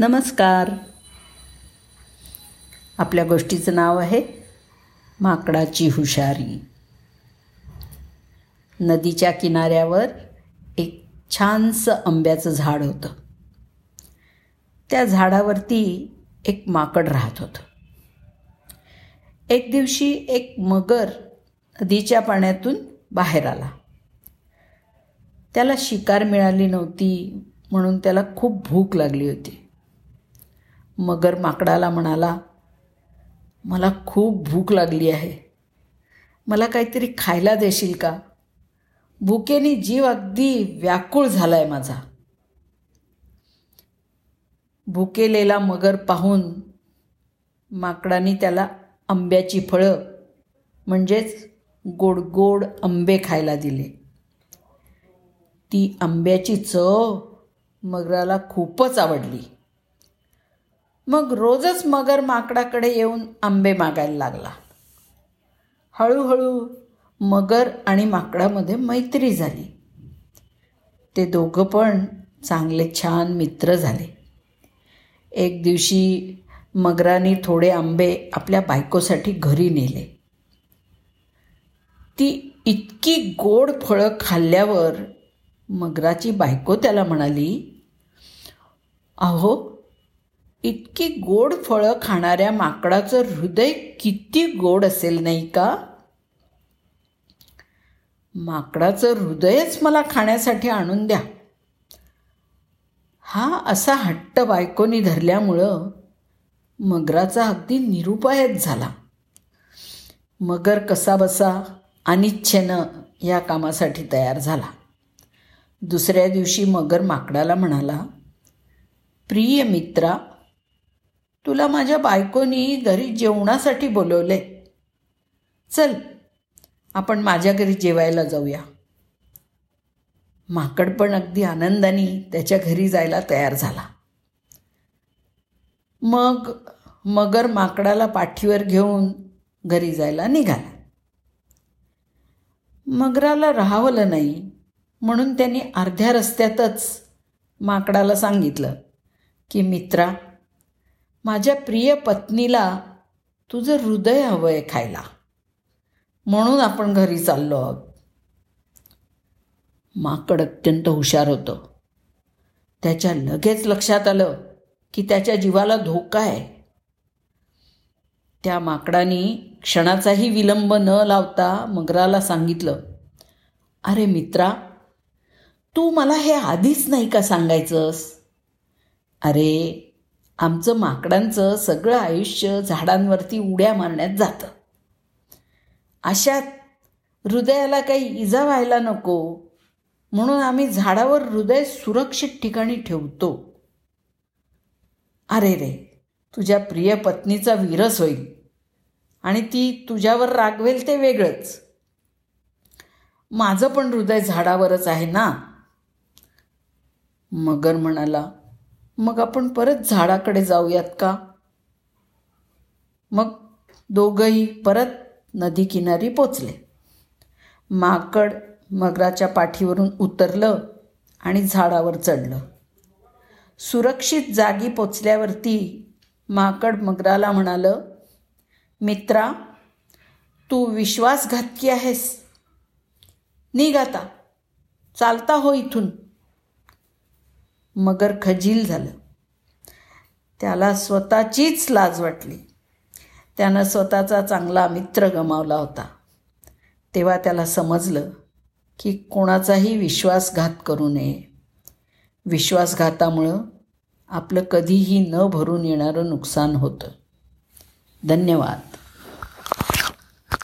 नमस्कार. आपल्या गोष्टीचं नाव आहे माकडाची हुशारी. नदीच्या किनाऱ्यावर एक छानसं आंब्याचं झाड होतं. त्या झाडावरती एक माकड राहत होतं. एक दिवशी एक मगर नदीच्या पाण्यातून बाहेर आला. त्याला शिकार मिळाली नव्हती म्हणून त्याला खूप भूक लागली होती. मगर माकडाला म्हणाला मला खूप भूक लागली आहे. मला काहीतरी खायला देशील का? भुकेने जीव अगदी व्याकुळ झाला आहे माझा. भुकेलेला मगर पाहून माकडाने त्याला आंब्याची फळं म्हणजेच गोड गोड आंबे खायला दिले. ती आंब्याची चव मगराला खूपच आवडली. मग रोजच मगर माकडाकडे येऊन आंबे मागायला लागला. हळूहळू मगर आणि माकडामध्ये मैत्री झाली. ते दोघं पण चांगले छान मित्र झाले. एक दिवशी मगराने थोडे आंबे आपल्या बायकोसाठी घरी नेले. ती इतकी गोड फळं खाल्ल्यावर मगराची बायको त्याला म्हणाली अहो इतकी गोड फळं खाणाऱ्या माकडाचं हृदय किती गोड असेल नाही का? माकडाचं हृदयच मला खाण्यासाठी आणून द्या. हा असा हट्ट बायकोनी धरल्यामुळं मगराचा अगदी निरुपायच झाला. मगर कसा बसा अनिच्छेनं या कामासाठी तयार झाला. दुसऱ्या दिवशी मगर माकडाला म्हणाला प्रिय मित्रा तुला माझ्या बायकोनी घरी जेवणासाठी बोलवले. चल आपण माझ्या घरी जेवायला जाऊया. माकड पण अगदी आनंदाने त्याच्या घरी जायला तयार झाला. मग मगर माकडाला पाठीवर घेऊन घरी जायला निघाला. मगराला राहावलं नाही म्हणून त्यांनी अर्ध्या रस्त्यातच माकडाला सांगितलं की मित्रा माझ्या प्रिय पत्नीला तुझं हृदय हवं आहे खायला. म्हणून आपण घरी चाललो आहोत. माकड अत्यंत हुशार होतं. त्याच्या लगेच लक्षात आलं की त्याच्या जीवाला धोका आहे. त्या माकडाने क्षणाचाही विलंब न लावता मगराला सांगितलं अरे मित्रा तू मला हे आधीच नाही का सांगायचंस? अरे आमचं माकडांचं सगळं आयुष्य झाडांवरती उड्या मारण्यात जातं. अशात हृदयाला काही इजा व्हायला नको म्हणून आम्ही झाडावर हृदय सुरक्षित ठिकाणी ठेवतो. अरे रे तुझ्या प्रिय पत्नीचा विरस होईल आणि ती तुझ्यावर रागवेल ते वेगळंच. माझं पण हृदय झाडावरच आहे ना? मगर म्हणाला मग आपण परत झाडाकडे जाऊयात का? मग दोघंही परत नदी किनारी पोचले. माकड मगराच्या पाठीवरून उतरलं आणि झाडावर चढलं. सुरक्षित जागी पोचल्यावरती माकड मगराला म्हणालं मित्रा तू विश्वासघातकी आहेस. निघ आता. चालता हो इथून. मगर खजील झालं. त्याला स्वतःचीच लाज वाटली. त्यानं स्वतःचा चांगला मित्र गमावला होता. तेव्हा त्याला समजलं की कोणाचाही विश्वासघात करू नये. विश्वासघातामुळं आपलं कधीही न भरून येणारं नुकसान होतं. धन्यवाद.